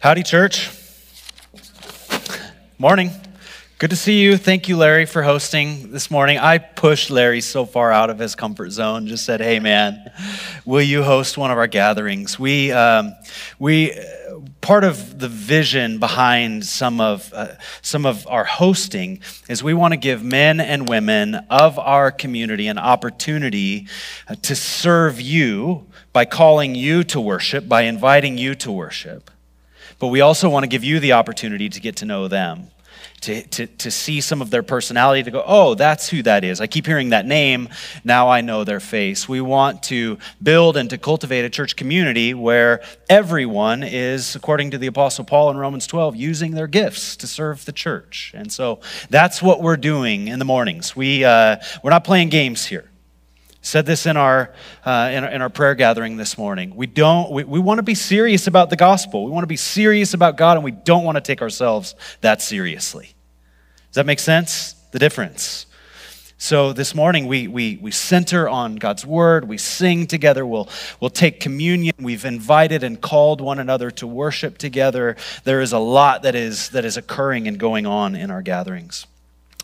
Howdy, church. Morning. Good to see you. Thank you, Larry, for hosting this morning. I pushed Larry so far out of his comfort zone. Just said, "Hey, man, will you host one of our gatherings?" We, um, we, part of the vision behind some of uh, some of our hosting is we want to give men and women of our community an opportunity uh, to serve you by calling you to worship, by inviting you to worship. But we also want to give you the opportunity to get to know them, to, to, to see some of their personality, to go, oh, that's who that is. I keep hearing that name. Now I know their face. We want to build and to cultivate a church community where everyone is, according to the Apostle Paul in Romans 12, using their gifts to serve the church. And so that's what we're doing in the mornings. We, uh, we're not playing games here said this in our, uh, in, in, our prayer gathering this morning. We don't we, we want to be serious about the gospel. We want to be serious about god and we don't want to take ourselves that seriously. Does that make sense? The difference. So this morning we, we, we center on god's word. We sing together. We'll, we'll take communion. We've invited and called one another to worship together. There is a lot that is that is occurring and going on in our gatherings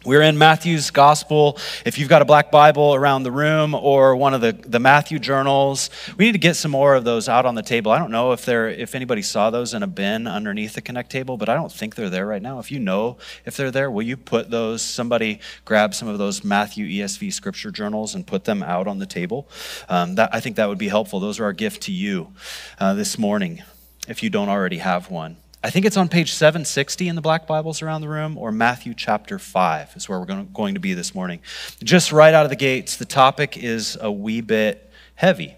we're in Matthew's gospel. If you've got a black Bible around the room or one of the, the Matthew journals, we need to get some more of those out on the table. I don't know if they're if anybody saw those in a bin underneath the Connect table, but I don't think they're there right now. If you know if they're there, will you put those, somebody grab some of those Matthew ESV scripture journals and put them out on the table? Um, that, I think that would be helpful. Those are our gift to you uh, this morning if you don't already have one. I think it's on page 760 in the black Bibles around the room, or Matthew chapter 5 is where we're going to be this morning. Just right out of the gates, the topic is a wee bit heavy.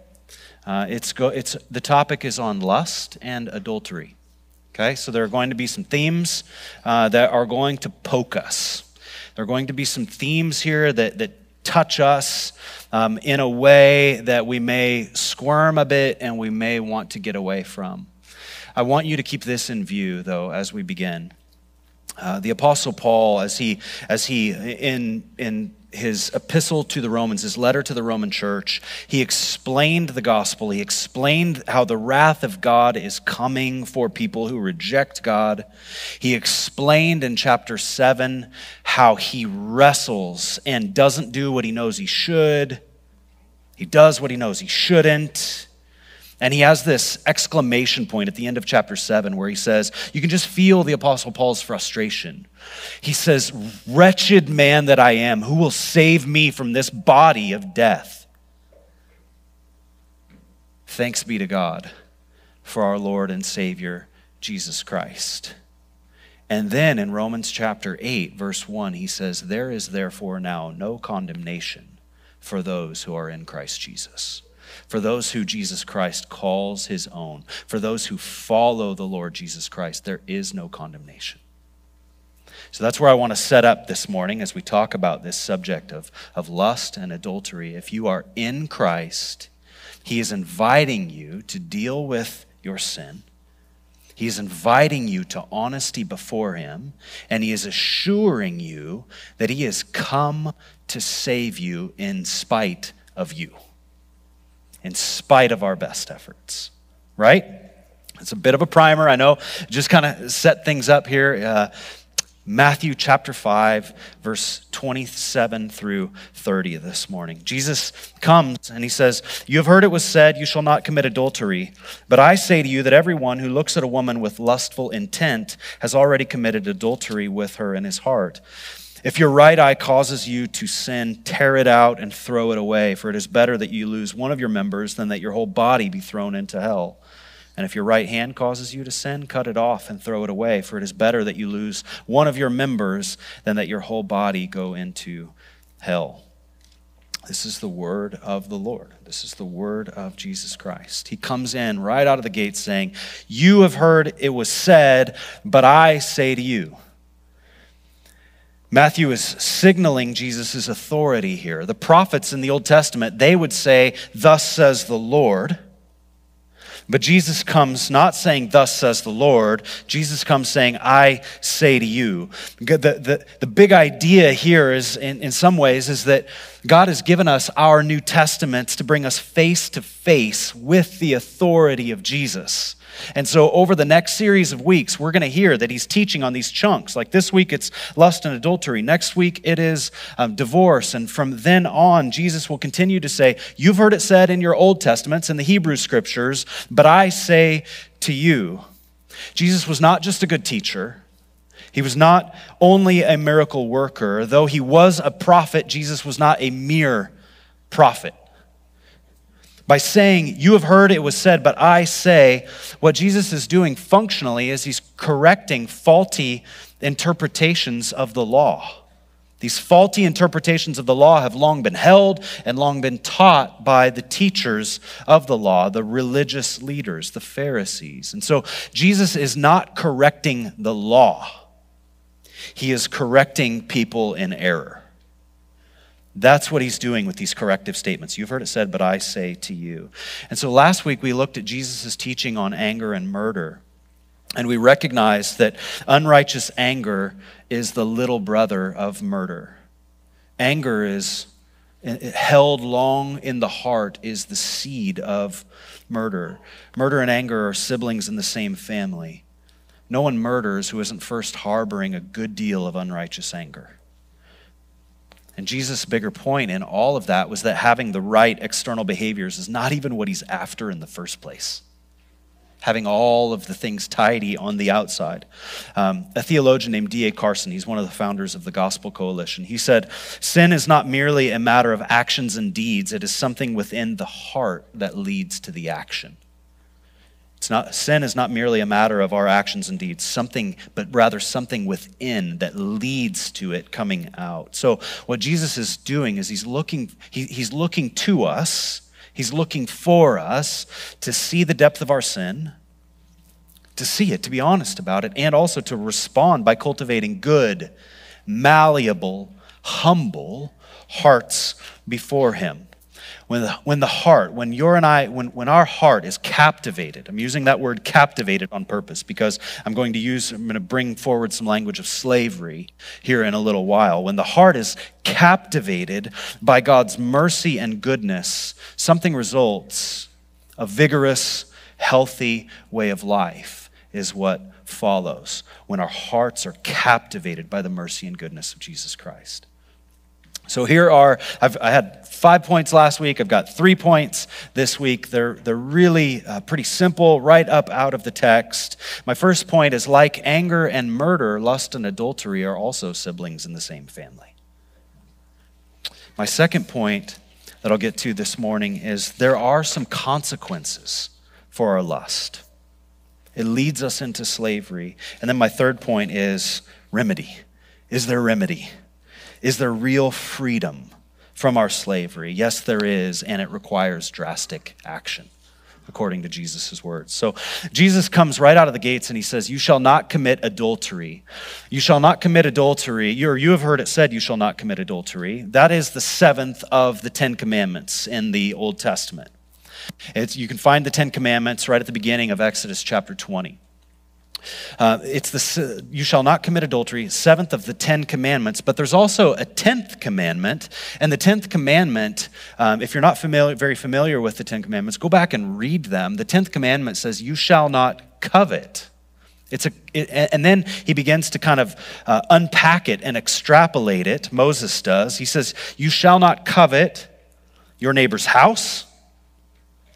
Uh, it's, go, it's, the topic is on lust and adultery. Okay, so there are going to be some themes uh, that are going to poke us. There are going to be some themes here that, that touch us um, in a way that we may squirm a bit and we may want to get away from. I want you to keep this in view, though, as we begin. Uh, the Apostle Paul, as he, as he in, in his epistle to the Romans, his letter to the Roman church, he explained the gospel. He explained how the wrath of God is coming for people who reject God. He explained in chapter 7 how he wrestles and doesn't do what he knows he should. He does what he knows he shouldn't. And he has this exclamation point at the end of chapter 7 where he says, You can just feel the Apostle Paul's frustration. He says, Wretched man that I am, who will save me from this body of death? Thanks be to God for our Lord and Savior, Jesus Christ. And then in Romans chapter 8, verse 1, he says, There is therefore now no condemnation for those who are in Christ Jesus for those who Jesus Christ calls his own, for those who follow the Lord Jesus Christ, there is no condemnation. So that's where I want to set up this morning as we talk about this subject of, of lust and adultery. If you are in Christ, he is inviting you to deal with your sin. He is inviting you to honesty before Him, and He is assuring you that He has come to save you in spite of you in spite of our best efforts, right? It's a bit of a primer, I know. Just kind of set things up here. Uh, Matthew chapter 5, verse 27 through 30 this morning. Jesus comes and he says, You have heard it was said, You shall not commit adultery. But I say to you that everyone who looks at a woman with lustful intent has already committed adultery with her in his heart. If your right eye causes you to sin, tear it out and throw it away, for it is better that you lose one of your members than that your whole body be thrown into hell. And if your right hand causes you to sin, cut it off and throw it away, for it is better that you lose one of your members than that your whole body go into hell. This is the word of the Lord. This is the word of Jesus Christ. He comes in right out of the gate saying, You have heard it was said, but I say to you. Matthew is signaling Jesus' authority here. The prophets in the Old Testament, they would say, Thus says the Lord. But Jesus comes not saying, Thus says the Lord. Jesus comes saying, I say to you. The, the, the big idea here is, in, in some ways, is that God has given us our New Testaments to bring us face to face with the authority of Jesus. And so, over the next series of weeks, we're going to hear that he's teaching on these chunks. Like this week, it's lust and adultery. Next week, it is um, divorce. And from then on, Jesus will continue to say, You've heard it said in your Old Testaments, in the Hebrew scriptures, but I say to you. Jesus was not just a good teacher. He was not only a miracle worker. Though he was a prophet, Jesus was not a mere prophet by saying, You have heard it was said, but I say, what Jesus is doing functionally is he's correcting faulty interpretations of the law. These faulty interpretations of the law have long been held and long been taught by the teachers of the law, the religious leaders, the Pharisees. And so Jesus is not correcting the law, he is correcting people in error. That's what he's doing with these corrective statements. You've heard it said, but I say to you. And so last week we looked at Jesus' teaching on anger and murder. And we recognized that unrighteous anger is the little brother of murder. Anger is eh, eh, held long in the heart is the seed of murder. Murder and anger are siblings in the same family. No one murders who isn't first harboring a good deal of unrighteous anger. And Jesus' bigger point in all of that was that having the right external behaviors is not even what he's after in the first place. Having all of the things tidy on the outside. Um, a theologian named D.A. Carson, he's one of the founders of the Gospel Coalition, he said, Sin is not merely a matter of actions and deeds, it is something within the heart that leads to the action. It's not, sin is not merely a matter of our actions and deeds, something, but rather something within that leads to it coming out. So what Jesus is doing is he's looking, he, he's looking to us, he's looking for us to see the depth of our sin, to see it, to be honest about it, and also to respond by cultivating good, malleable, humble hearts before him when the, when the heart, when your and I, when, when our heart is captivated, I'm using that word captivated on purpose because I'm going to use, I'm going to bring forward some language of slavery here in a little while. When the heart is captivated by God's mercy and goodness, something results. A vigorous, healthy way of life is what follows when our hearts are captivated by the mercy and goodness of Jesus Christ. So here are, I've, i had five points last week. I've got three points this week. They're, they're really uh, pretty simple, right up out of the text. My first point is like anger and murder, lust and adultery are also siblings in the same family. My second point that I'll get to this morning is there are some consequences for our lust. It leads us into slavery. And then my third point is remedy. Is there remedy? Is there real freedom from our slavery? Yes, there is, and it requires drastic action, according to Jesus' words. So Jesus comes right out of the gates and he says, You shall not commit adultery. You shall not commit adultery. You, you have heard it said, You shall not commit adultery. That is the seventh of the Ten Commandments in the Old Testament. It's, you can find the Ten Commandments right at the beginning of Exodus chapter 20. Uh, it's the you shall not commit adultery, seventh of the Ten Commandments. But there's also a tenth commandment, and the tenth commandment. Um, if you're not familiar, very familiar with the Ten Commandments, go back and read them. The tenth commandment says, "You shall not covet." It's a, it, and then he begins to kind of uh, unpack it and extrapolate it. Moses does. He says, "You shall not covet your neighbor's house."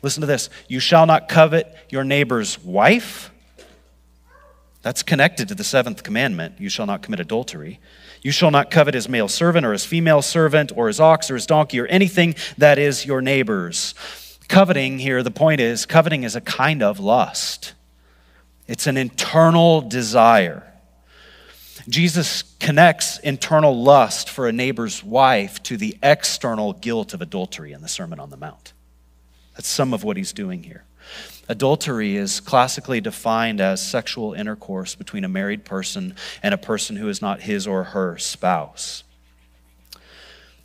Listen to this: "You shall not covet your neighbor's wife." That's connected to the seventh commandment you shall not commit adultery. You shall not covet his male servant or his female servant or his ox or his donkey or anything that is your neighbor's. Coveting here, the point is, coveting is a kind of lust, it's an internal desire. Jesus connects internal lust for a neighbor's wife to the external guilt of adultery in the Sermon on the Mount. That's some of what he's doing here. Adultery is classically defined as sexual intercourse between a married person and a person who is not his or her spouse.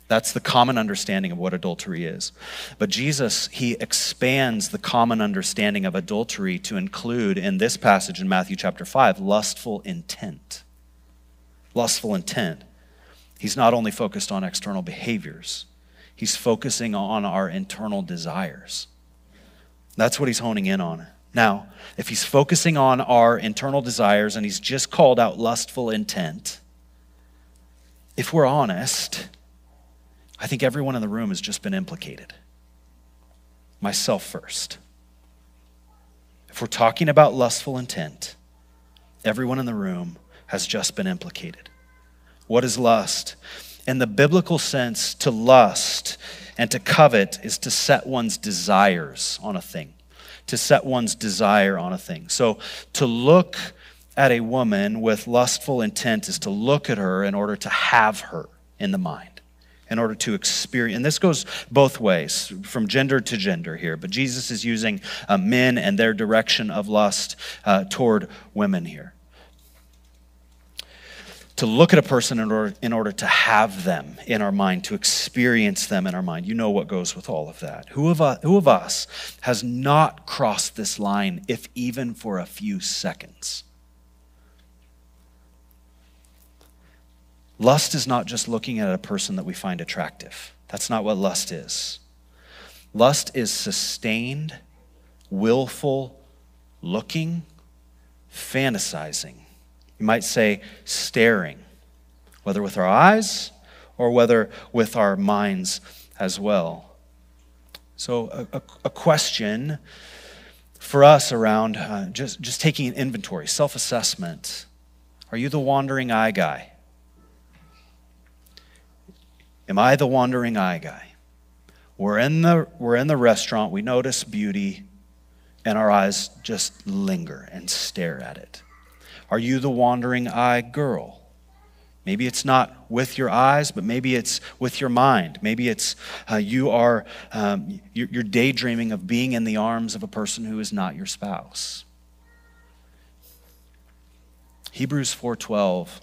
That's the common understanding of what adultery is. But Jesus, he expands the common understanding of adultery to include, in this passage in Matthew chapter 5, lustful intent. Lustful intent. He's not only focused on external behaviors, he's focusing on our internal desires. That's what he's honing in on. Now, if he's focusing on our internal desires and he's just called out lustful intent, if we're honest, I think everyone in the room has just been implicated. Myself first. If we're talking about lustful intent, everyone in the room has just been implicated. What is lust? In the biblical sense, to lust and to covet is to set one's desires on a thing, to set one's desire on a thing. So to look at a woman with lustful intent is to look at her in order to have her in the mind in order to experience. And this goes both ways, from gender to gender here. But Jesus is using uh, men and their direction of lust uh, toward women here. To look at a person in order, in order to have them in our mind, to experience them in our mind. You know what goes with all of that. Who of, us, who of us has not crossed this line, if even for a few seconds? Lust is not just looking at a person that we find attractive. That's not what lust is. Lust is sustained, willful looking, fantasizing. You might say staring, whether with our eyes or whether with our minds as well. So, a, a, a question for us around uh, just, just taking an inventory, self assessment. Are you the wandering eye guy? Am I the wandering eye guy? We're in the, we're in the restaurant, we notice beauty, and our eyes just linger and stare at it. Are you the wandering eye girl? Maybe it's not with your eyes, but maybe it's with your mind. Maybe it's uh, you are um, you're, daydreaming of being in the arms of a person who is not your spouse. Hebrews 4:12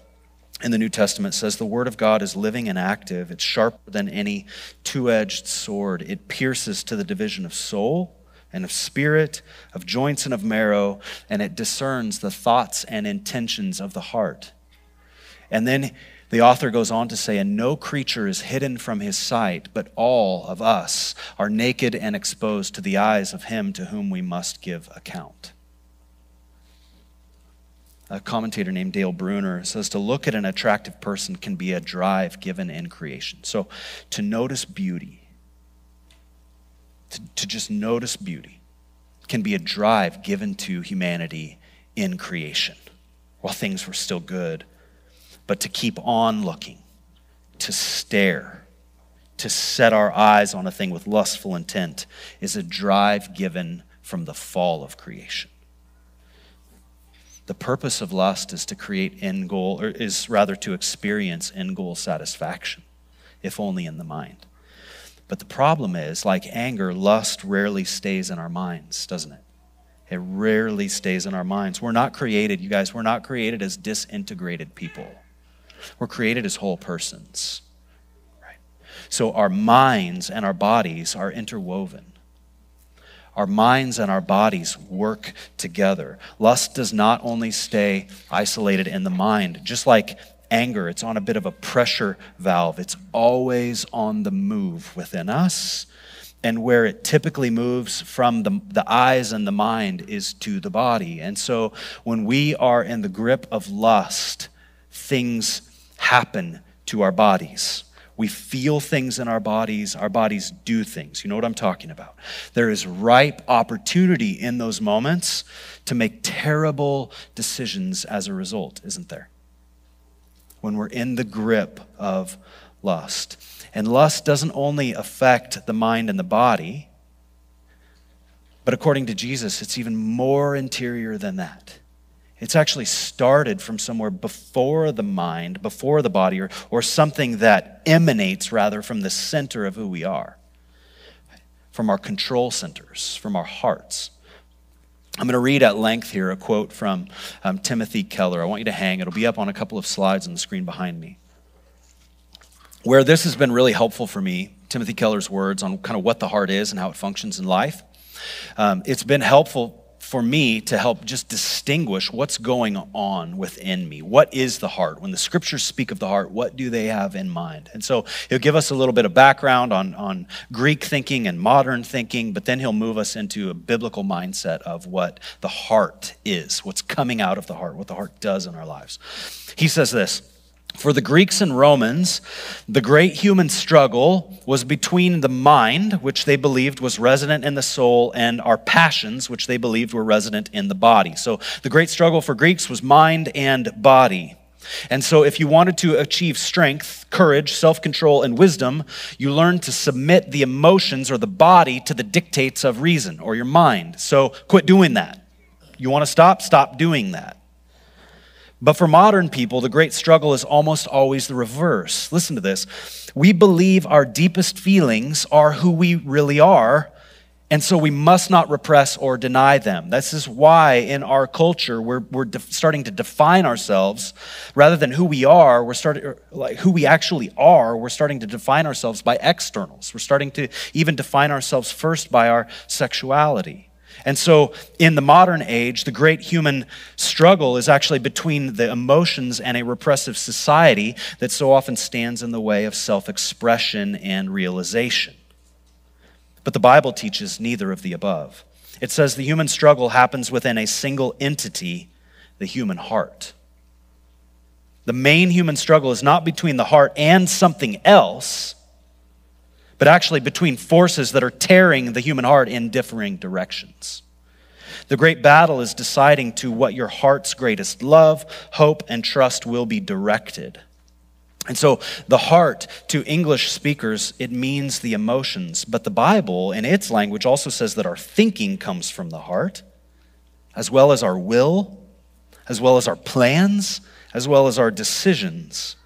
in the New Testament says the Word of God is living and active. It's sharper than any two edged sword. It pierces to the division of soul and of spirit, of joints and of marrow, and it discerns the thoughts and intentions of the heart. And then the author goes on to say, And no creature is hidden from his sight, but all of us are naked and exposed to the eyes of him to whom we must give account a commentator named Dale Bruner says to look at an attractive person can be a drive given in creation. So to notice beauty, to, to just notice beauty, can be a drive given to humanity in creation while things were still good. But to keep on looking, to stare, to set our eyes on a thing with lustful intent is a drive given from the fall of creation. The purpose of lust is to create end goal, or is rather to experience end goal satisfaction, if only in the mind. But the problem is, like anger, lust rarely stays in our minds, doesn't it? It rarely stays in our minds. We're not created, you guys, we're not created as disintegrated people. We're created as whole persons. Right? So our minds and our bodies are interwoven our minds and our bodies work together. Lust does not only stay isolated in the mind, just like anger, it's on a bit of a pressure valve. It's always on the move within us. And where it typically moves from the, the eyes and the mind is to the body. And so when we are in the grip of lust, things happen to our bodies. We feel things in our bodies, our bodies do things. You know what I'm talking about. There is ripe opportunity in those moments to make terrible decisions as a result, isn't there? When we're in the grip of lust. And lust doesn't only affect the mind and the body, but according to Jesus, it's even more interior than that. It's actually started from somewhere before the mind, before the body, or, or something that emanates rather from the center of who we are, from our control centers, from our hearts. I'm going to read at length here a quote from um, Timothy Keller. I want you to hang, it'll be up on a couple of slides on the screen behind me. where this has been really helpful for me, Timothy Keller's words on kind of what the heart is and how it functions in life. Um, it's been helpful for me to help just distinguish what's going on within me. What is the heart? When the scriptures speak of the heart, what do they have in mind? And so he'll give us a little bit of background on, on Greek thinking and modern thinking, but then he'll move us into a biblical mindset of what the heart is, what's coming out of the heart, what the heart does in our lives. He says this. For the Greeks and Romans, the great human struggle was between the mind, which they believed was resident in the soul, and our passions, which they believed were resident in the body. So the great struggle for Greeks was mind and body. And so, if you wanted to achieve strength, courage, self control, and wisdom, you learned to submit the emotions or the body to the dictates of reason or your mind. So, quit doing that. You want to stop? Stop doing that. But for modern people, the great struggle is almost always the reverse. Listen to this. We believe our deepest feelings are who we really are, and so we must not repress or deny them. This is why in our culture we're, we're de- starting to define ourselves rather than who we are. We're starting er, like who we actually are. We're starting to define ourselves by externals. We're starting to even define ourselves first by our sexuality. And so, in the modern age, the great human struggle is actually between the emotions and a repressive society that so often stands in the way of self expression and realization. But the Bible teaches neither of the above. It says the human struggle happens within a single entity, the human heart. The main human struggle is not between the heart and something else, but actually between forces that are tearing the human heart in differing directions. The great battle is deciding to what your heart's greatest love, hope, and trust will be directed. And so, the heart to English speakers, it means the emotions. But the Bible, in its language, also says that our thinking comes from the heart, as well as our will, as well as our plans, as well as our decisions.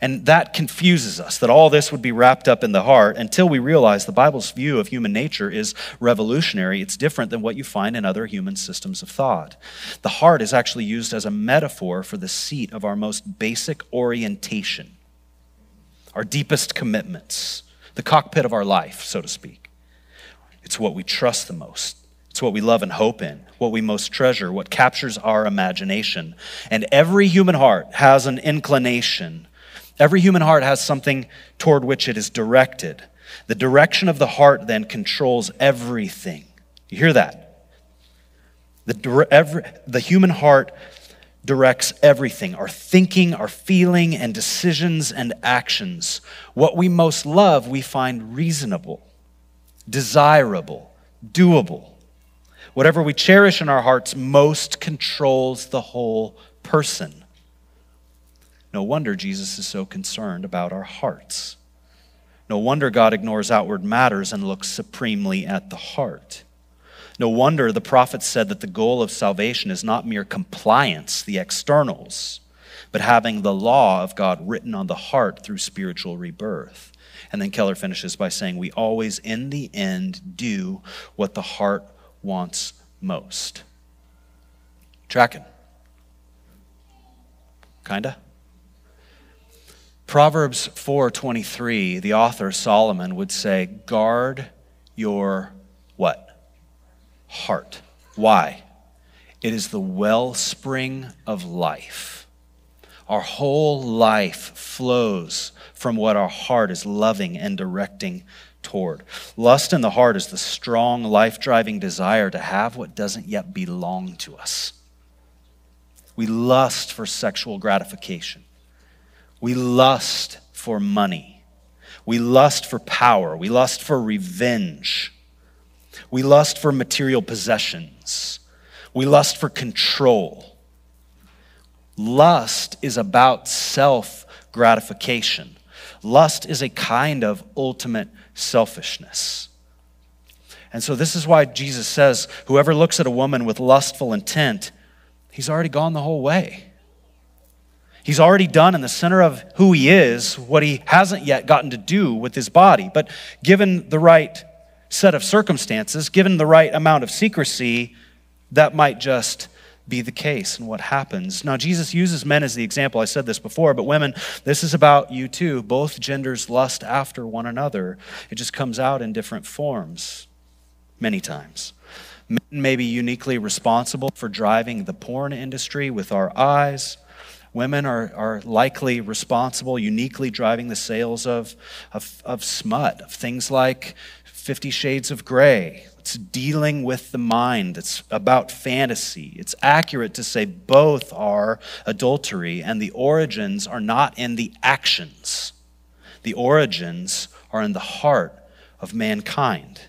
And that confuses us, that all this would be wrapped up in the heart until we realize the Bible's view of human nature is revolutionary. It's different than what you find in other human systems of thought. The heart is actually used as a metaphor for the seat of our most basic orientation, our deepest commitments, the cockpit of our life, so to speak. It's what we trust the most. It's what we love and hope in, what we most treasure, what captures our imagination. And every human heart has an inclination Every human heart has something toward which it is directed. The direction of the heart then controls everything. You hear that? The, every, the human heart directs everything our thinking, our feeling, and decisions and actions. What we most love, we find reasonable, desirable, doable. Whatever we cherish in our hearts most controls the whole person. No wonder Jesus is so concerned about our hearts. No wonder God ignores outward matters and looks supremely at the heart. No wonder the prophet said that the goal of salvation is not mere compliance, the externals, but having the law of God written on the heart through spiritual rebirth. And then Keller finishes by saying, We always, in the end, do what the heart wants most. Tracking? Kinda? Proverbs 4:23, the author Solomon would say, "Guard your what? Heart. Why? It is the wellspring of life. Our whole life flows from what our heart is loving and directing toward. Lust in the heart is the strong, life driving desire to have what doesn't yet belong to us. We lust for sexual gratification. We lust for money. We lust for power. We lust for revenge. We lust for material possessions. We lust for control. Lust is about self gratification. Lust is a kind of ultimate selfishness. And so, this is why Jesus says whoever looks at a woman with lustful intent, he's already gone the whole way. He's already done in the center of who he is what he hasn't yet gotten to do with his body. But given the right set of circumstances, given the right amount of secrecy, that might just be the case and what happens. Now, Jesus uses men as the example. I said this before, but women, this is about you too. Both genders lust after one another, it just comes out in different forms many times. Men may be uniquely responsible for driving the porn industry with our eyes. Women are, are likely responsible, uniquely driving the sales of, of, of smut, of things like Fifty Shades of Grey. It's dealing with the mind. It's about fantasy. It's accurate to say both are adultery, and the origins are not in the actions, the origins are in the heart of mankind.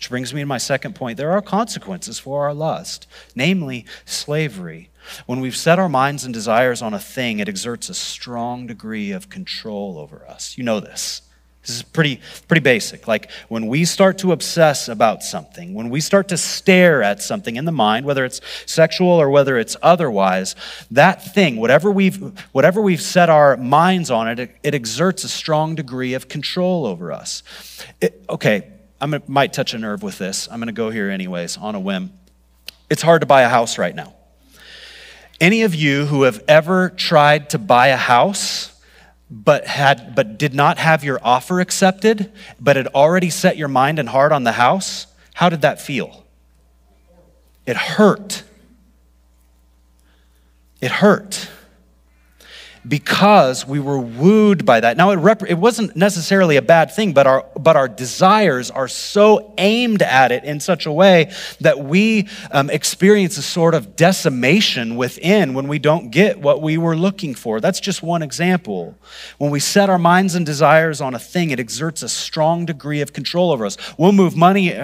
Which brings me to my second point. There are consequences for our lust, namely slavery. When we've set our minds and desires on a thing, it exerts a strong degree of control over us. You know this. This is pretty, pretty basic. Like when we start to obsess about something, when we start to stare at something in the mind, whether it's sexual or whether it's otherwise, that thing, whatever we've, whatever we've set our minds on it, it, exerts a strong degree of control over us. It, okay, I might touch a nerve with this. I'm going to go here anyways on a whim. It's hard to buy a house right now. Any of you who have ever tried to buy a house but had but did not have your offer accepted, but had already set your mind and heart on the house, how did that feel? It hurt. It hurt because we were wooed by that. Now, it, rep- it wasn't necessarily a bad thing, but our, but our desires are so aimed at it in such a way that we um, experience a sort of decimation within when we don't get what we were looking for. That's just one example. When we set our minds and desires on a thing, it exerts a strong degree of control over us. We'll move money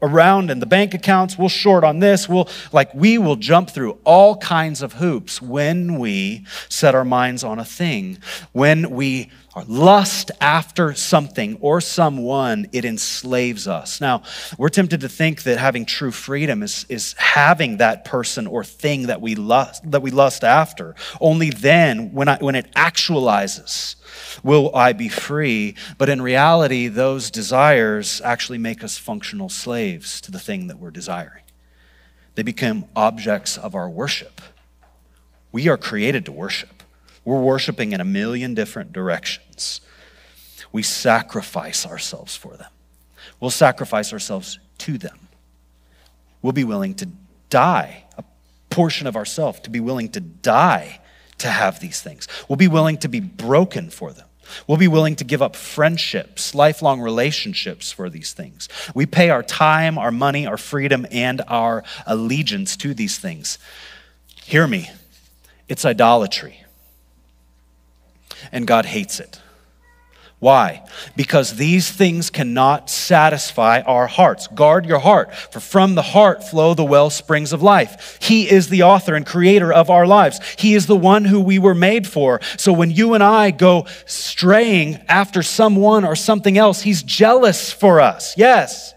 around in the bank accounts, we'll short on this, we'll, like, we will jump through all kinds of hoops when we set our minds on a thing. When we lust after something or someone, it enslaves us. Now, we're tempted to think that having true freedom is, is having that person or thing that we lust, that we lust after. Only then, when, I, when it actualizes, will I be free. But in reality, those desires actually make us functional slaves to the thing that we're desiring. They become objects of our worship. We are created to worship. We're worshiping in a million different directions. We sacrifice ourselves for them. We'll sacrifice ourselves to them. We'll be willing to die, a portion of ourselves, to be willing to die to have these things. We'll be willing to be broken for them. We'll be willing to give up friendships, lifelong relationships for these things. We pay our time, our money, our freedom, and our allegiance to these things. Hear me, it's idolatry and God hates it. Why? Because these things cannot satisfy our hearts. Guard your heart, for from the heart flow the well springs of life. He is the author and creator of our lives. He is the one who we were made for. So when you and I go straying after someone or something else, He's jealous for us. Yes.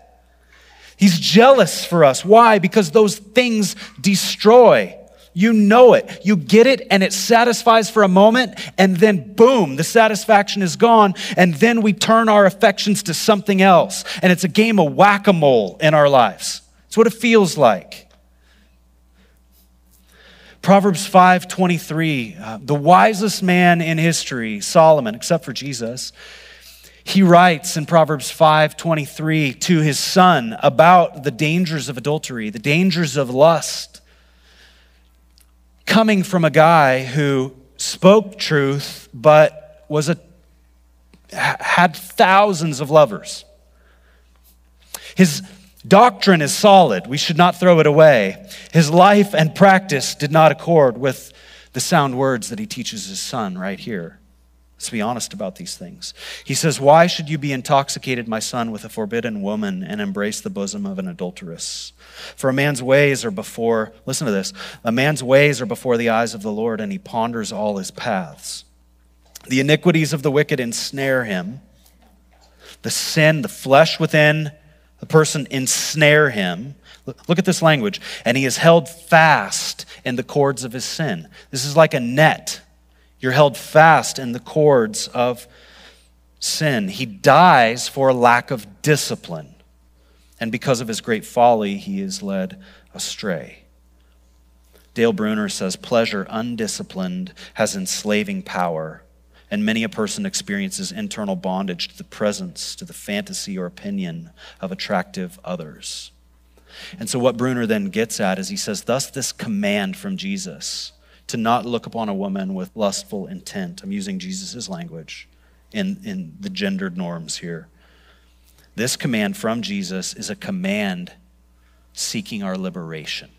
He's jealous for us. Why? Because those things destroy. You know it. You get it, and it satisfies for a moment, and then boom, the satisfaction is gone. And then we turn our affections to something else. And it's a game of whack a mole in our lives. It's what it feels like. Proverbs 5:23, uh, the wisest man in history, Solomon, except for Jesus, he writes in Proverbs 5:23 to his son about the dangers of adultery, the dangers of lust coming from a guy who spoke truth but was a had thousands of lovers. His doctrine is solid. We should not throw it away. His life and practice did not accord with the sound words that he teaches his son right here. Let's be honest about these things. He says, Why should you be intoxicated, my son, with a forbidden woman and embrace the bosom of an adulteress? For a man's ways are before, listen to this, a man's ways are before the eyes of the Lord, and he ponders all his paths. The iniquities of the wicked ensnare him. The sin, the flesh within the person ensnare him. Look at this language. And he is held fast in the cords of his sin. This is like a net you're held fast in the cords of sin. He dies for a lack of discipline. And because of his great folly, he is led astray. Dale Bruner says pleasure undisciplined has enslaving power, and many a person experiences internal bondage to the presence, to the fantasy or opinion of attractive others. And so, what Bruner then gets at is he says, Thus, this command from Jesus to not look upon a woman with lustful intent. I'm using Jesus' language in, in the gendered norms here. This command from Jesus is a command seeking our liberation.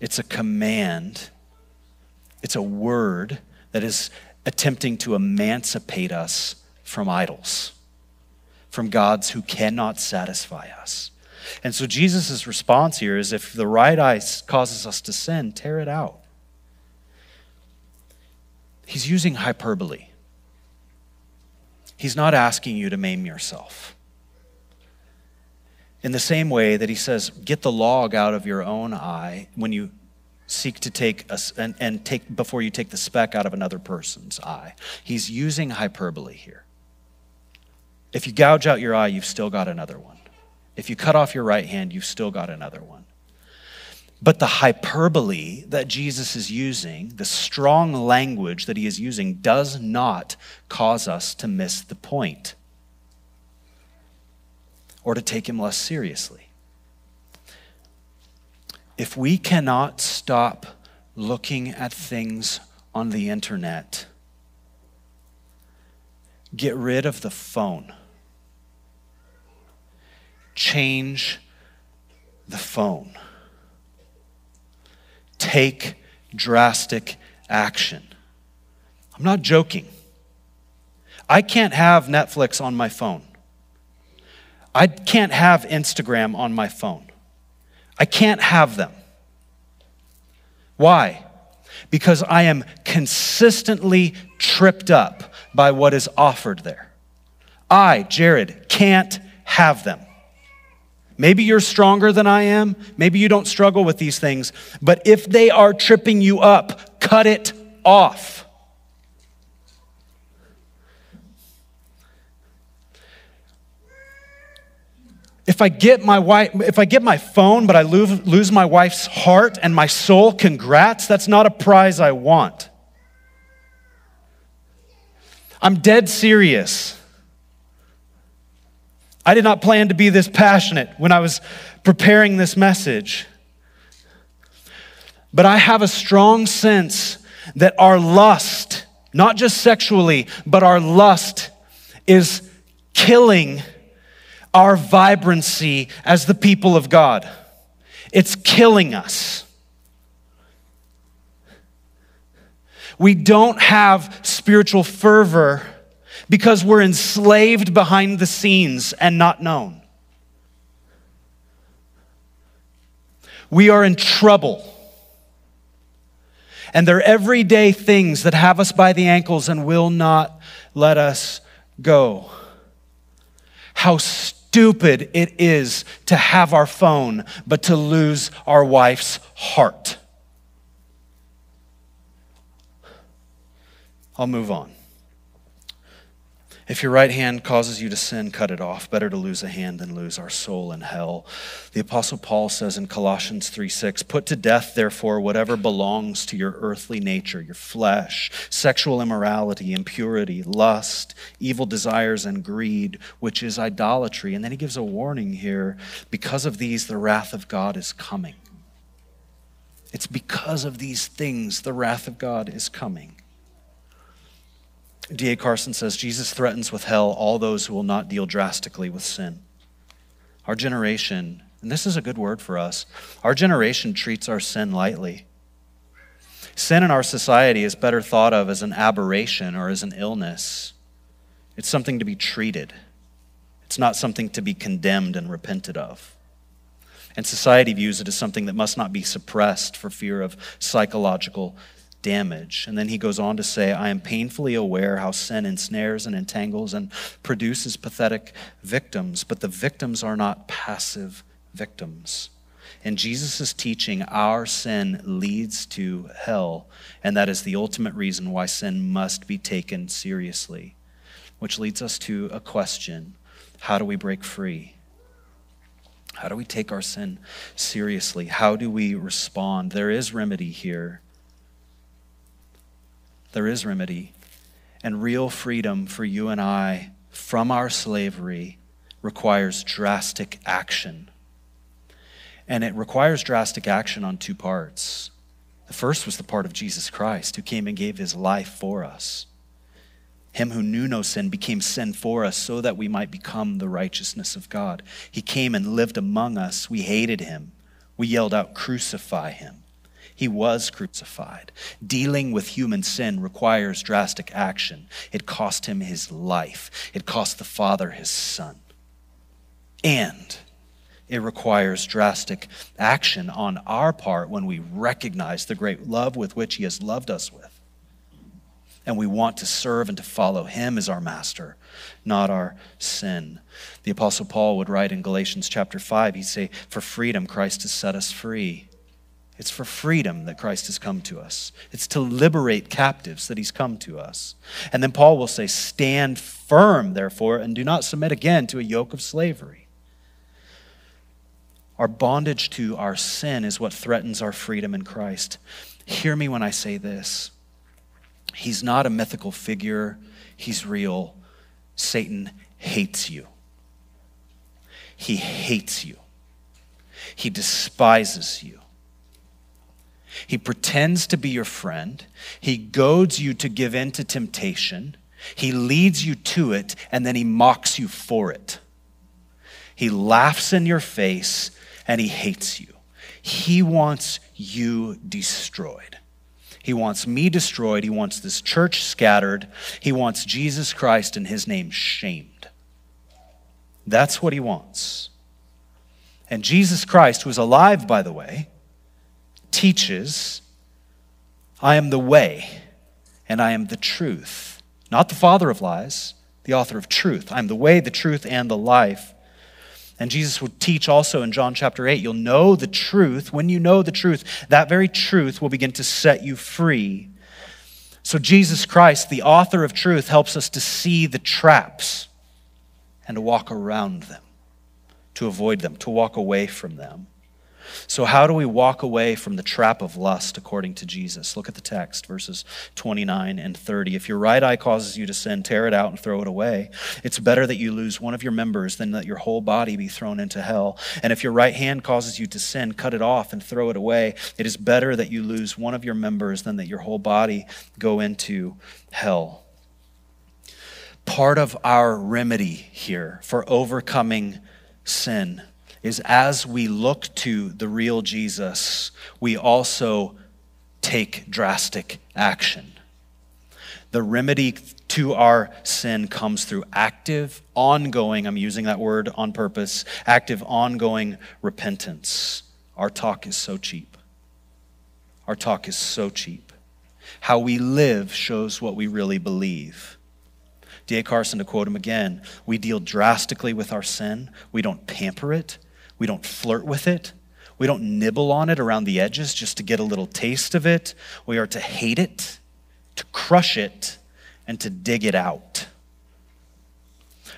It's a command, it's a word that is attempting to emancipate us from idols, from gods who cannot satisfy us. And so Jesus' response here is if the right eye causes us to sin, tear it out. He's using hyperbole. He's not asking you to maim yourself. In the same way that he says, get the log out of your own eye when you seek to take a, and, and take before you take the speck out of another person's eye. He's using hyperbole here. If you gouge out your eye, you've still got another one. If you cut off your right hand, you've still got another one. But the hyperbole that Jesus is using, the strong language that he is using, does not cause us to miss the point or to take him less seriously. If we cannot stop looking at things on the internet, get rid of the phone change the phone. Take drastic action. I'm not joking. I can't have Netflix on my phone. I can't have Instagram on my phone. I can't have them. Why? Because I am consistently tripped up by what is offered there. I, Jared, can't have them. Maybe you're stronger than I am. Maybe you don't struggle with these things. But if they are tripping you up, cut it off. If I get my wife, if I get my phone, but I lose, lose my wife's heart and my soul, congrats, that's not a prize I want. I'm dead serious. I did not plan to be this passionate when I was preparing this message. But I have a strong sense that our lust, not just sexually, but our lust is killing our vibrancy as the people of God. It's killing us. We don't have spiritual fervor because we're enslaved behind the scenes and not known. We are in trouble. And they're everyday things that have us by the ankles and will not let us go. How stupid it is to have our phone, but to lose our wife's heart. I'll move on. If your right hand causes you to sin, cut it off. Better to lose a hand than lose our soul in hell. The Apostle Paul says in Colossians 3 6, Put to death, therefore, whatever belongs to your earthly nature, your flesh, sexual immorality, impurity, lust, evil desires, and greed, which is idolatry. And then he gives a warning here because of these, the wrath of God is coming. It's because of these things the wrath of God is coming. D.A. Carson says Jesus threatens with hell all those who will not deal drastically with sin. Our generation, and this is a good word for us, our generation treats our sin lightly. Sin in our society is better thought of as an aberration or as an illness. It's something to be treated, it's not something to be condemned and repented of. And society views it as something that must not be suppressed for fear of psychological damage. And then he goes on to say, I am painfully aware how sin ensnares and entangles and produces pathetic victims, but the victims are not passive victims. In Jesus' teaching, our sin leads to hell, and that is the ultimate reason why sin must be taken seriously. Which leads us to a question How do we break free? How do we take our sin seriously? How do we respond? There is remedy here. There is remedy. And real freedom for you and I from our slavery requires drastic action. And it requires drastic action on two parts. The first was the part of Jesus Christ, who came and gave his life for us. Him who knew no sin became sin for us so that we might become the righteousness of God. He came and lived among us. We hated him. We yelled out, Crucify him. He was crucified. Dealing with human sin requires drastic action. It cost him his life, it cost the Father his Son. And it requires drastic action on our part when we recognize the great love with which he has loved us with and we want to serve and to follow him as our master, not our sin. The apostle Paul would write in Galatians chapter 5, he'd say, "For freedom Christ has set us free." It's for freedom that Christ has come to us. It's to liberate captives that he's come to us. And then Paul will say, Stand firm, therefore, and do not submit again to a yoke of slavery. Our bondage to our sin is what threatens our freedom in Christ. Hear me when I say this He's not a mythical figure, he's real. Satan hates you. He hates you. He despises you. He pretends to be your friend. He goads you to give in to temptation. He leads you to it, and then he mocks you for it. He laughs in your face, and he hates you. He wants you destroyed. He wants me destroyed. He wants this church scattered. He wants Jesus Christ and his name shamed. That's what he wants. And Jesus Christ, is alive, by the way, teaches I am the way and I am the truth. Not the father of lies, the author of truth. I am the way, the truth, and the life. And Jesus would teach also in John chapter 8 you'll know the truth. When you know the truth, that very truth will begin to set you free. So, Jesus Christ, the author of truth, helps us to see the traps and to walk around them, to avoid them, to walk away from them. So, how do we walk away from the trap of lust according to Jesus? Look at the text, verses 29 and 30. If your right eye causes you to sin, tear it out and throw it away. It's better that you lose one of your members than that your whole body be thrown into hell. And if your right hand causes you to sin, cut it off and throw it away. It is better that you lose one of your members than that your whole body go into hell. Part of our remedy here for overcoming sin is as we look to the real Jesus, we also take drastic action. The remedy to our sin comes through active, ongoing, I'm using that word on purpose, active, ongoing repentance. Our talk is so cheap. Our talk is so cheap. How we live shows what we really believe. D.A. Carson, to quote him again, we deal drastically with our sin. We don't pamper it. We don't flirt with it. We don't nibble on it around the edges just to get a little taste of it. We are to hate it, to crush it, and to dig it out.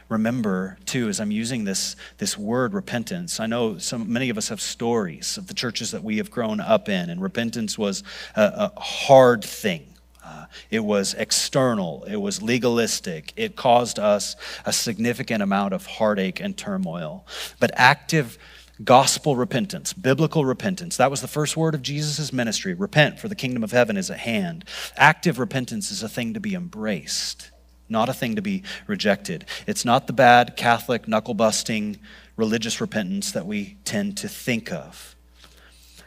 Remember, too, as I'm using this, this word repentance, I know some, many of us have stories of the churches that we have grown up in, and repentance was a, a hard thing. Uh, it was external, it was legalistic, it caused us a significant amount of heartache and turmoil. But active gospel repentance, biblical repentance, that was the first word of Jesus' ministry repent, for the kingdom of heaven is at hand. Active repentance is a thing to be embraced, not a thing to be rejected. It's not the bad Catholic knuckle busting religious repentance that we tend to think of.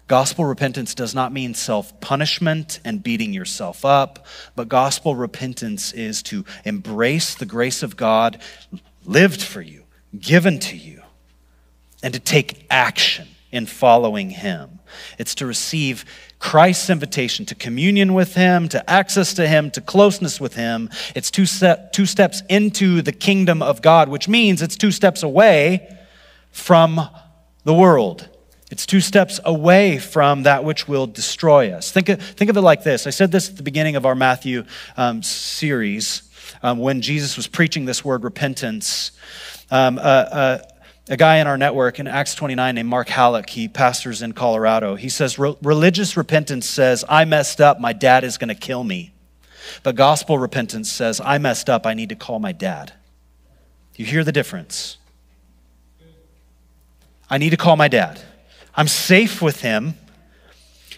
Gospel repentance does not mean self punishment and beating yourself up, but gospel repentance is to embrace the grace of God lived for you, given to you, and to take action in following Him. It's to receive Christ's invitation to communion with Him, to access to Him, to closeness with Him. It's two, step, two steps into the kingdom of God, which means it's two steps away from the world it's two steps away from that which will destroy us. Think of, think of it like this. I said this at the beginning of our Matthew um, series um, when Jesus was preaching this word repentance. Um, uh, uh, a guy in our network in Acts 29 named Mark Hallock, he pastors in Colorado. He says, Religious repentance says, I messed up, my dad is going to kill me. But gospel repentance says, I messed up, I need to call my dad. You hear the difference? I need to call my dad. I'm safe with him.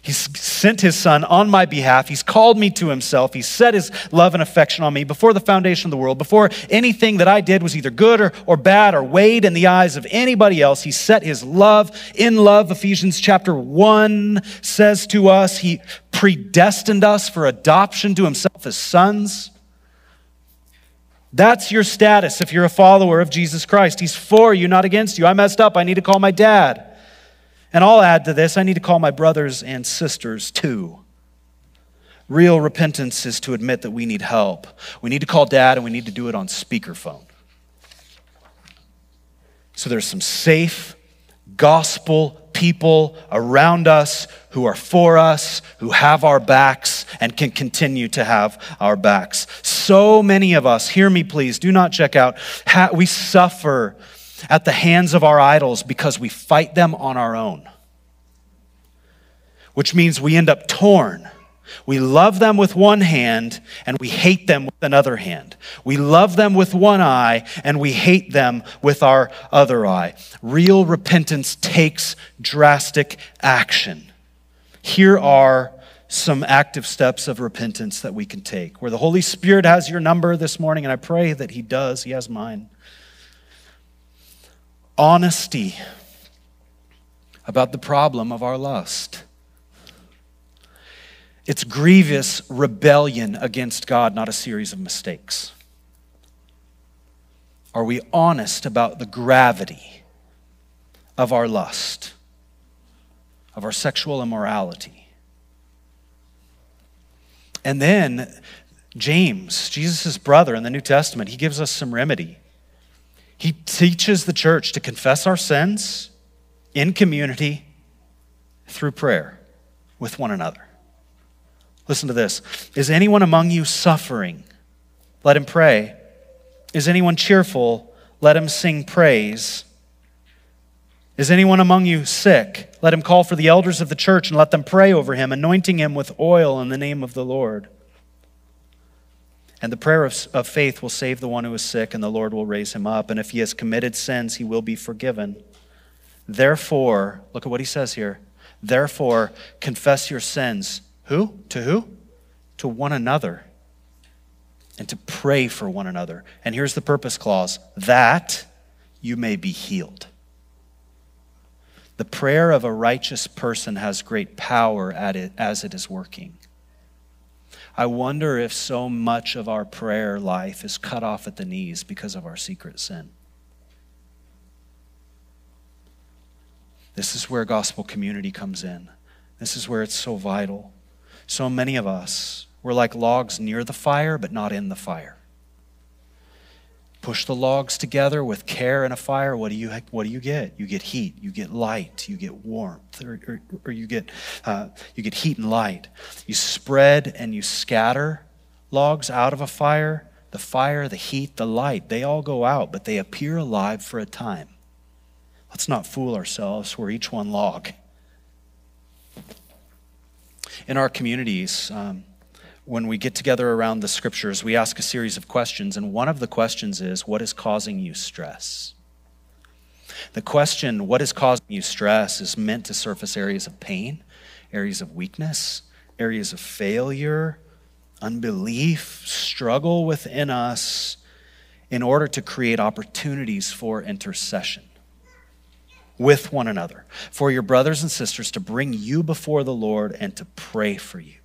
He's sent his son on my behalf. He's called me to himself. He's set his love and affection on me before the foundation of the world. Before anything that I did was either good or, or bad or weighed in the eyes of anybody else, he set his love in love. Ephesians chapter 1 says to us, he predestined us for adoption to himself as sons. That's your status if you're a follower of Jesus Christ. He's for you, not against you. I messed up. I need to call my dad. And I'll add to this I need to call my brothers and sisters too. Real repentance is to admit that we need help. We need to call dad and we need to do it on speakerphone. So there's some safe gospel people around us who are for us, who have our backs, and can continue to have our backs. So many of us, hear me please, do not check out, we suffer at the hands of our idols because we fight them on our own, which means we end up torn. We love them with one hand and we hate them with another hand. We love them with one eye and we hate them with our other eye. Real repentance takes drastic action. Here are some active steps of repentance that we can take. Where the Holy Spirit has your number this morning, and I pray that He does, He has mine honesty about the problem of our lust. It's grievous rebellion against God, not a series of mistakes. Are we honest about the gravity of our lust, of our sexual immorality? And then James, Jesus' brother in the New Testament, he gives us some remedy. He teaches the church to confess our sins in community through prayer with one another. Listen to this. Is anyone among you suffering? Let him pray. Is anyone cheerful? Let him sing praise. Is anyone among you sick? Let him call for the elders of the church and let them pray over him, anointing him with oil in the name of the Lord. And the prayer of, of faith will save the one who is sick, and the Lord will raise him up. And if he has committed sins, he will be forgiven. Therefore, look at what he says here. Therefore, confess your sins. Who? To who? To one another. And to pray for one another. And here's the purpose clause that you may be healed. The prayer of a righteous person has great power at it as it is working. I wonder if so much of our prayer life is cut off at the knees because of our secret sin. This is where gospel community comes in. This is where it's so vital. So many of us, we're like logs near the fire, but not in the fire push the logs together with care and a fire, what do you, what do you get? You get heat, you get light, you get warmth, or, or, or you, get, uh, you get heat and light. You spread and you scatter logs out of a fire. The fire, the heat, the light, they all go out, but they appear alive for a time. Let's not fool ourselves. We're each one log. In our communities, um, when we get together around the scriptures, we ask a series of questions, and one of the questions is what is causing you stress? The question, what is causing you stress, is meant to surface areas of pain, areas of weakness, areas of failure, unbelief, struggle within us in order to create opportunities for intercession with one another, for your brothers and sisters to bring you before the Lord and to pray for you.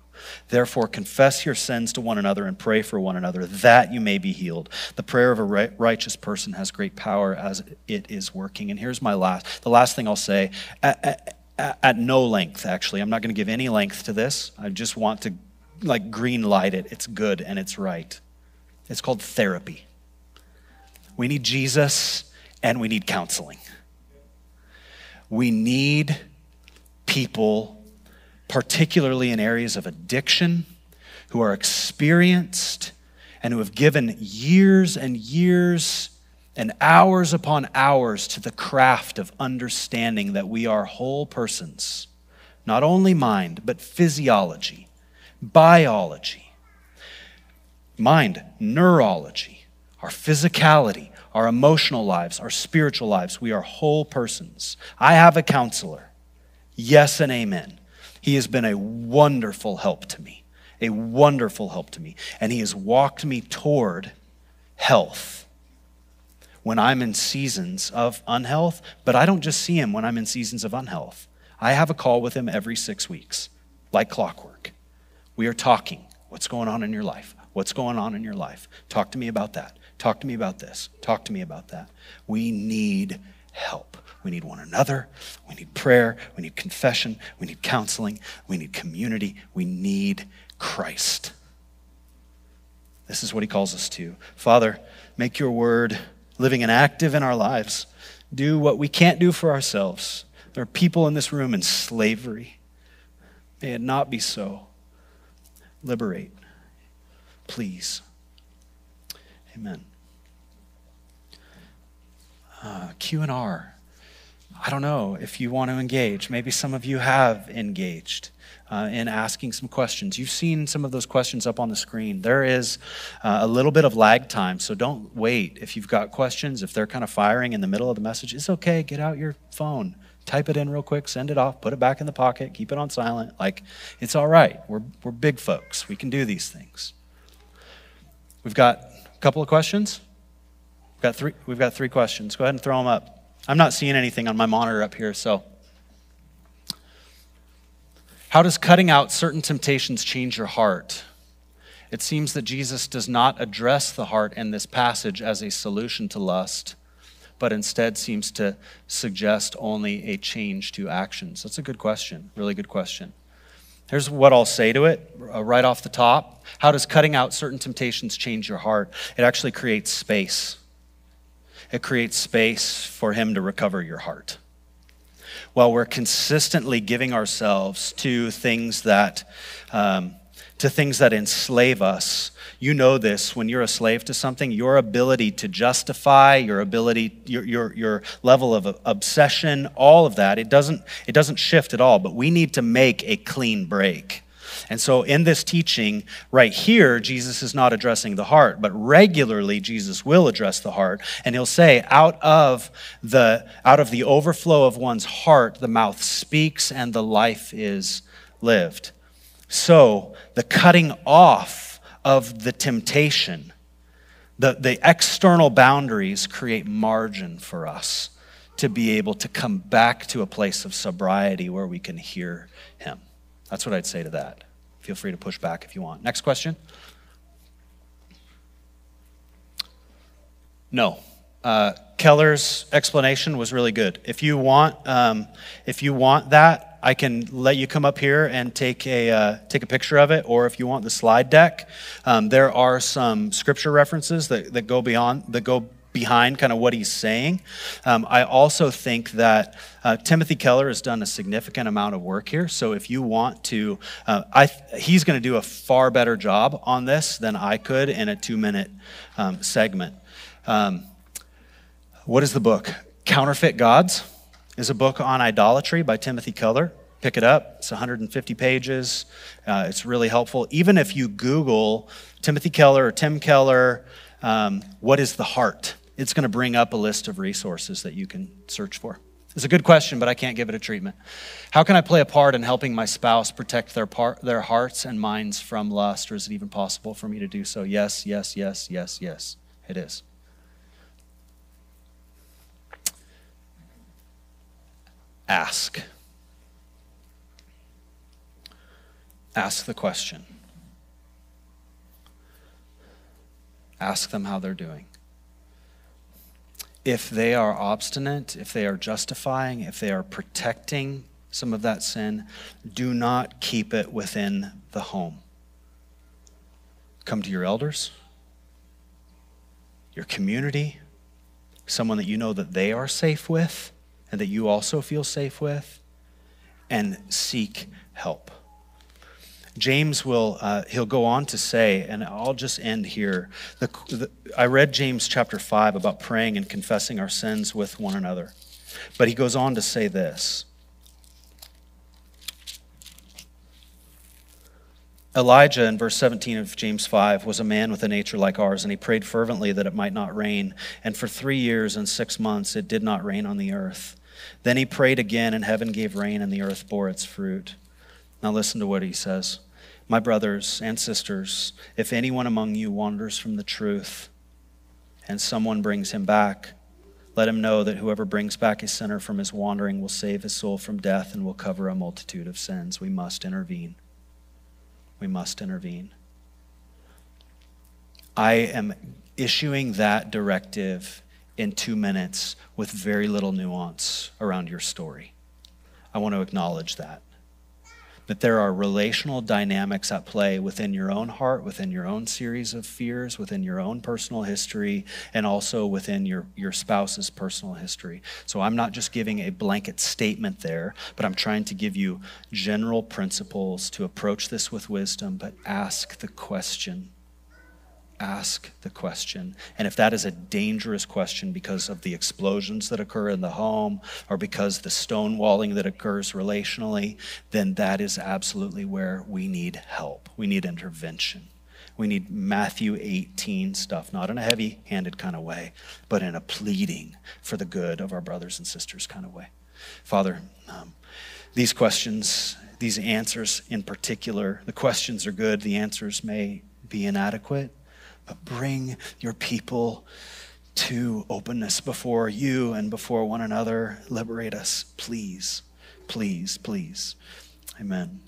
Therefore, confess your sins to one another and pray for one another that you may be healed. The prayer of a righteous person has great power as it is working. And here's my last, the last thing I'll say at, at, at no length, actually. I'm not going to give any length to this. I just want to like green light it. It's good and it's right. It's called therapy. We need Jesus and we need counseling. We need people particularly in areas of addiction, who are experienced and who have given years and years and hours upon hours to the craft of understanding that we are whole persons, not only mind, but physiology, biology, mind, neurology, our physicality, our emotional lives, our spiritual lives. We are whole persons. I have a counselor. Yes and amen. He has been a wonderful help to me, a wonderful help to me. And he has walked me toward health when I'm in seasons of unhealth, but I don't just see him when I'm in seasons of unhealth. I have a call with him every six weeks, like clockwork. We are talking. What's going on in your life? What's going on in your life? Talk to me about that. Talk to me about this. Talk to me about that. We need help. We need one another. We need prayer. We need confession. We need counseling. We need community. We need Christ. This is what he calls us to. Father, make your word living and active in our lives. Do what we can't do for ourselves. There are people in this room in slavery. May it not be so. Liberate, please. Amen. Uh, Q and R. I don't know if you want to engage. Maybe some of you have engaged uh, in asking some questions. You've seen some of those questions up on the screen. There is uh, a little bit of lag time, so don't wait. If you've got questions, if they're kind of firing in the middle of the message, it's okay. Get out your phone, type it in real quick, send it off, put it back in the pocket, keep it on silent. Like, it's all right. We're, we're big folks, we can do these things. We've got a couple of questions. We've got three, we've got three questions. Go ahead and throw them up. I'm not seeing anything on my monitor up here, so. How does cutting out certain temptations change your heart? It seems that Jesus does not address the heart in this passage as a solution to lust, but instead seems to suggest only a change to actions. That's a good question, really good question. Here's what I'll say to it uh, right off the top. How does cutting out certain temptations change your heart? It actually creates space. It creates space for Him to recover your heart. While we're consistently giving ourselves to things that um, to things that enslave us you know this when you're a slave to something your ability to justify your ability your, your, your level of obsession all of that it doesn't it doesn't shift at all but we need to make a clean break and so, in this teaching right here, Jesus is not addressing the heart, but regularly Jesus will address the heart. And he'll say, out of the, out of the overflow of one's heart, the mouth speaks and the life is lived. So, the cutting off of the temptation, the, the external boundaries create margin for us to be able to come back to a place of sobriety where we can hear him. That's what I'd say to that. Feel free to push back if you want. Next question. No. Uh, Keller's explanation was really good. If you want, um, if you want that, I can let you come up here and take a uh, take a picture of it, or if you want the slide deck, um, there are some scripture references that, that go beyond that go behind kind of what he's saying. Um, I also think that uh, Timothy Keller has done a significant amount of work here. So if you want to, uh, I, he's going to do a far better job on this than I could in a two minute um, segment. Um, what is the book? Counterfeit Gods is a book on idolatry by Timothy Keller. Pick it up. It's 150 pages. Uh, it's really helpful. Even if you Google Timothy Keller or Tim Keller, um, what is the heart? It's going to bring up a list of resources that you can search for. It's a good question, but I can't give it a treatment. How can I play a part in helping my spouse protect their, part, their hearts and minds from lust, or is it even possible for me to do so? Yes, yes, yes, yes, yes, it is. Ask. Ask the question. Ask them how they're doing if they are obstinate, if they are justifying, if they are protecting some of that sin, do not keep it within the home. Come to your elders, your community, someone that you know that they are safe with and that you also feel safe with, and seek help. James will, uh, he'll go on to say, and I'll just end here. The, the, I read James chapter 5 about praying and confessing our sins with one another. But he goes on to say this Elijah, in verse 17 of James 5, was a man with a nature like ours, and he prayed fervently that it might not rain. And for three years and six months it did not rain on the earth. Then he prayed again, and heaven gave rain, and the earth bore its fruit. Now listen to what he says. My brothers and sisters, if anyone among you wanders from the truth, and someone brings him back, let him know that whoever brings back a sinner from his wandering will save his soul from death and will cover a multitude of sins. We must intervene we must intervene. I am issuing that directive in two minutes with very little nuance around your story. I want to acknowledge that that there are relational dynamics at play within your own heart, within your own series of fears, within your own personal history, and also within your, your spouse's personal history. So I'm not just giving a blanket statement there, but I'm trying to give you general principles to approach this with wisdom, but ask the question ask the question. And if that is a dangerous question because of the explosions that occur in the home or because the stonewalling that occurs relationally, then that is absolutely where we need help. We need intervention. We need Matthew 18 stuff, not in a heavy handed kind of way, but in a pleading for the good of our brothers and sisters kind of way. Father, um, these questions, these answers in particular, the questions are good, the answers may be inadequate but bring your people to openness before you and before one another. Liberate us, please, please, please. Amen.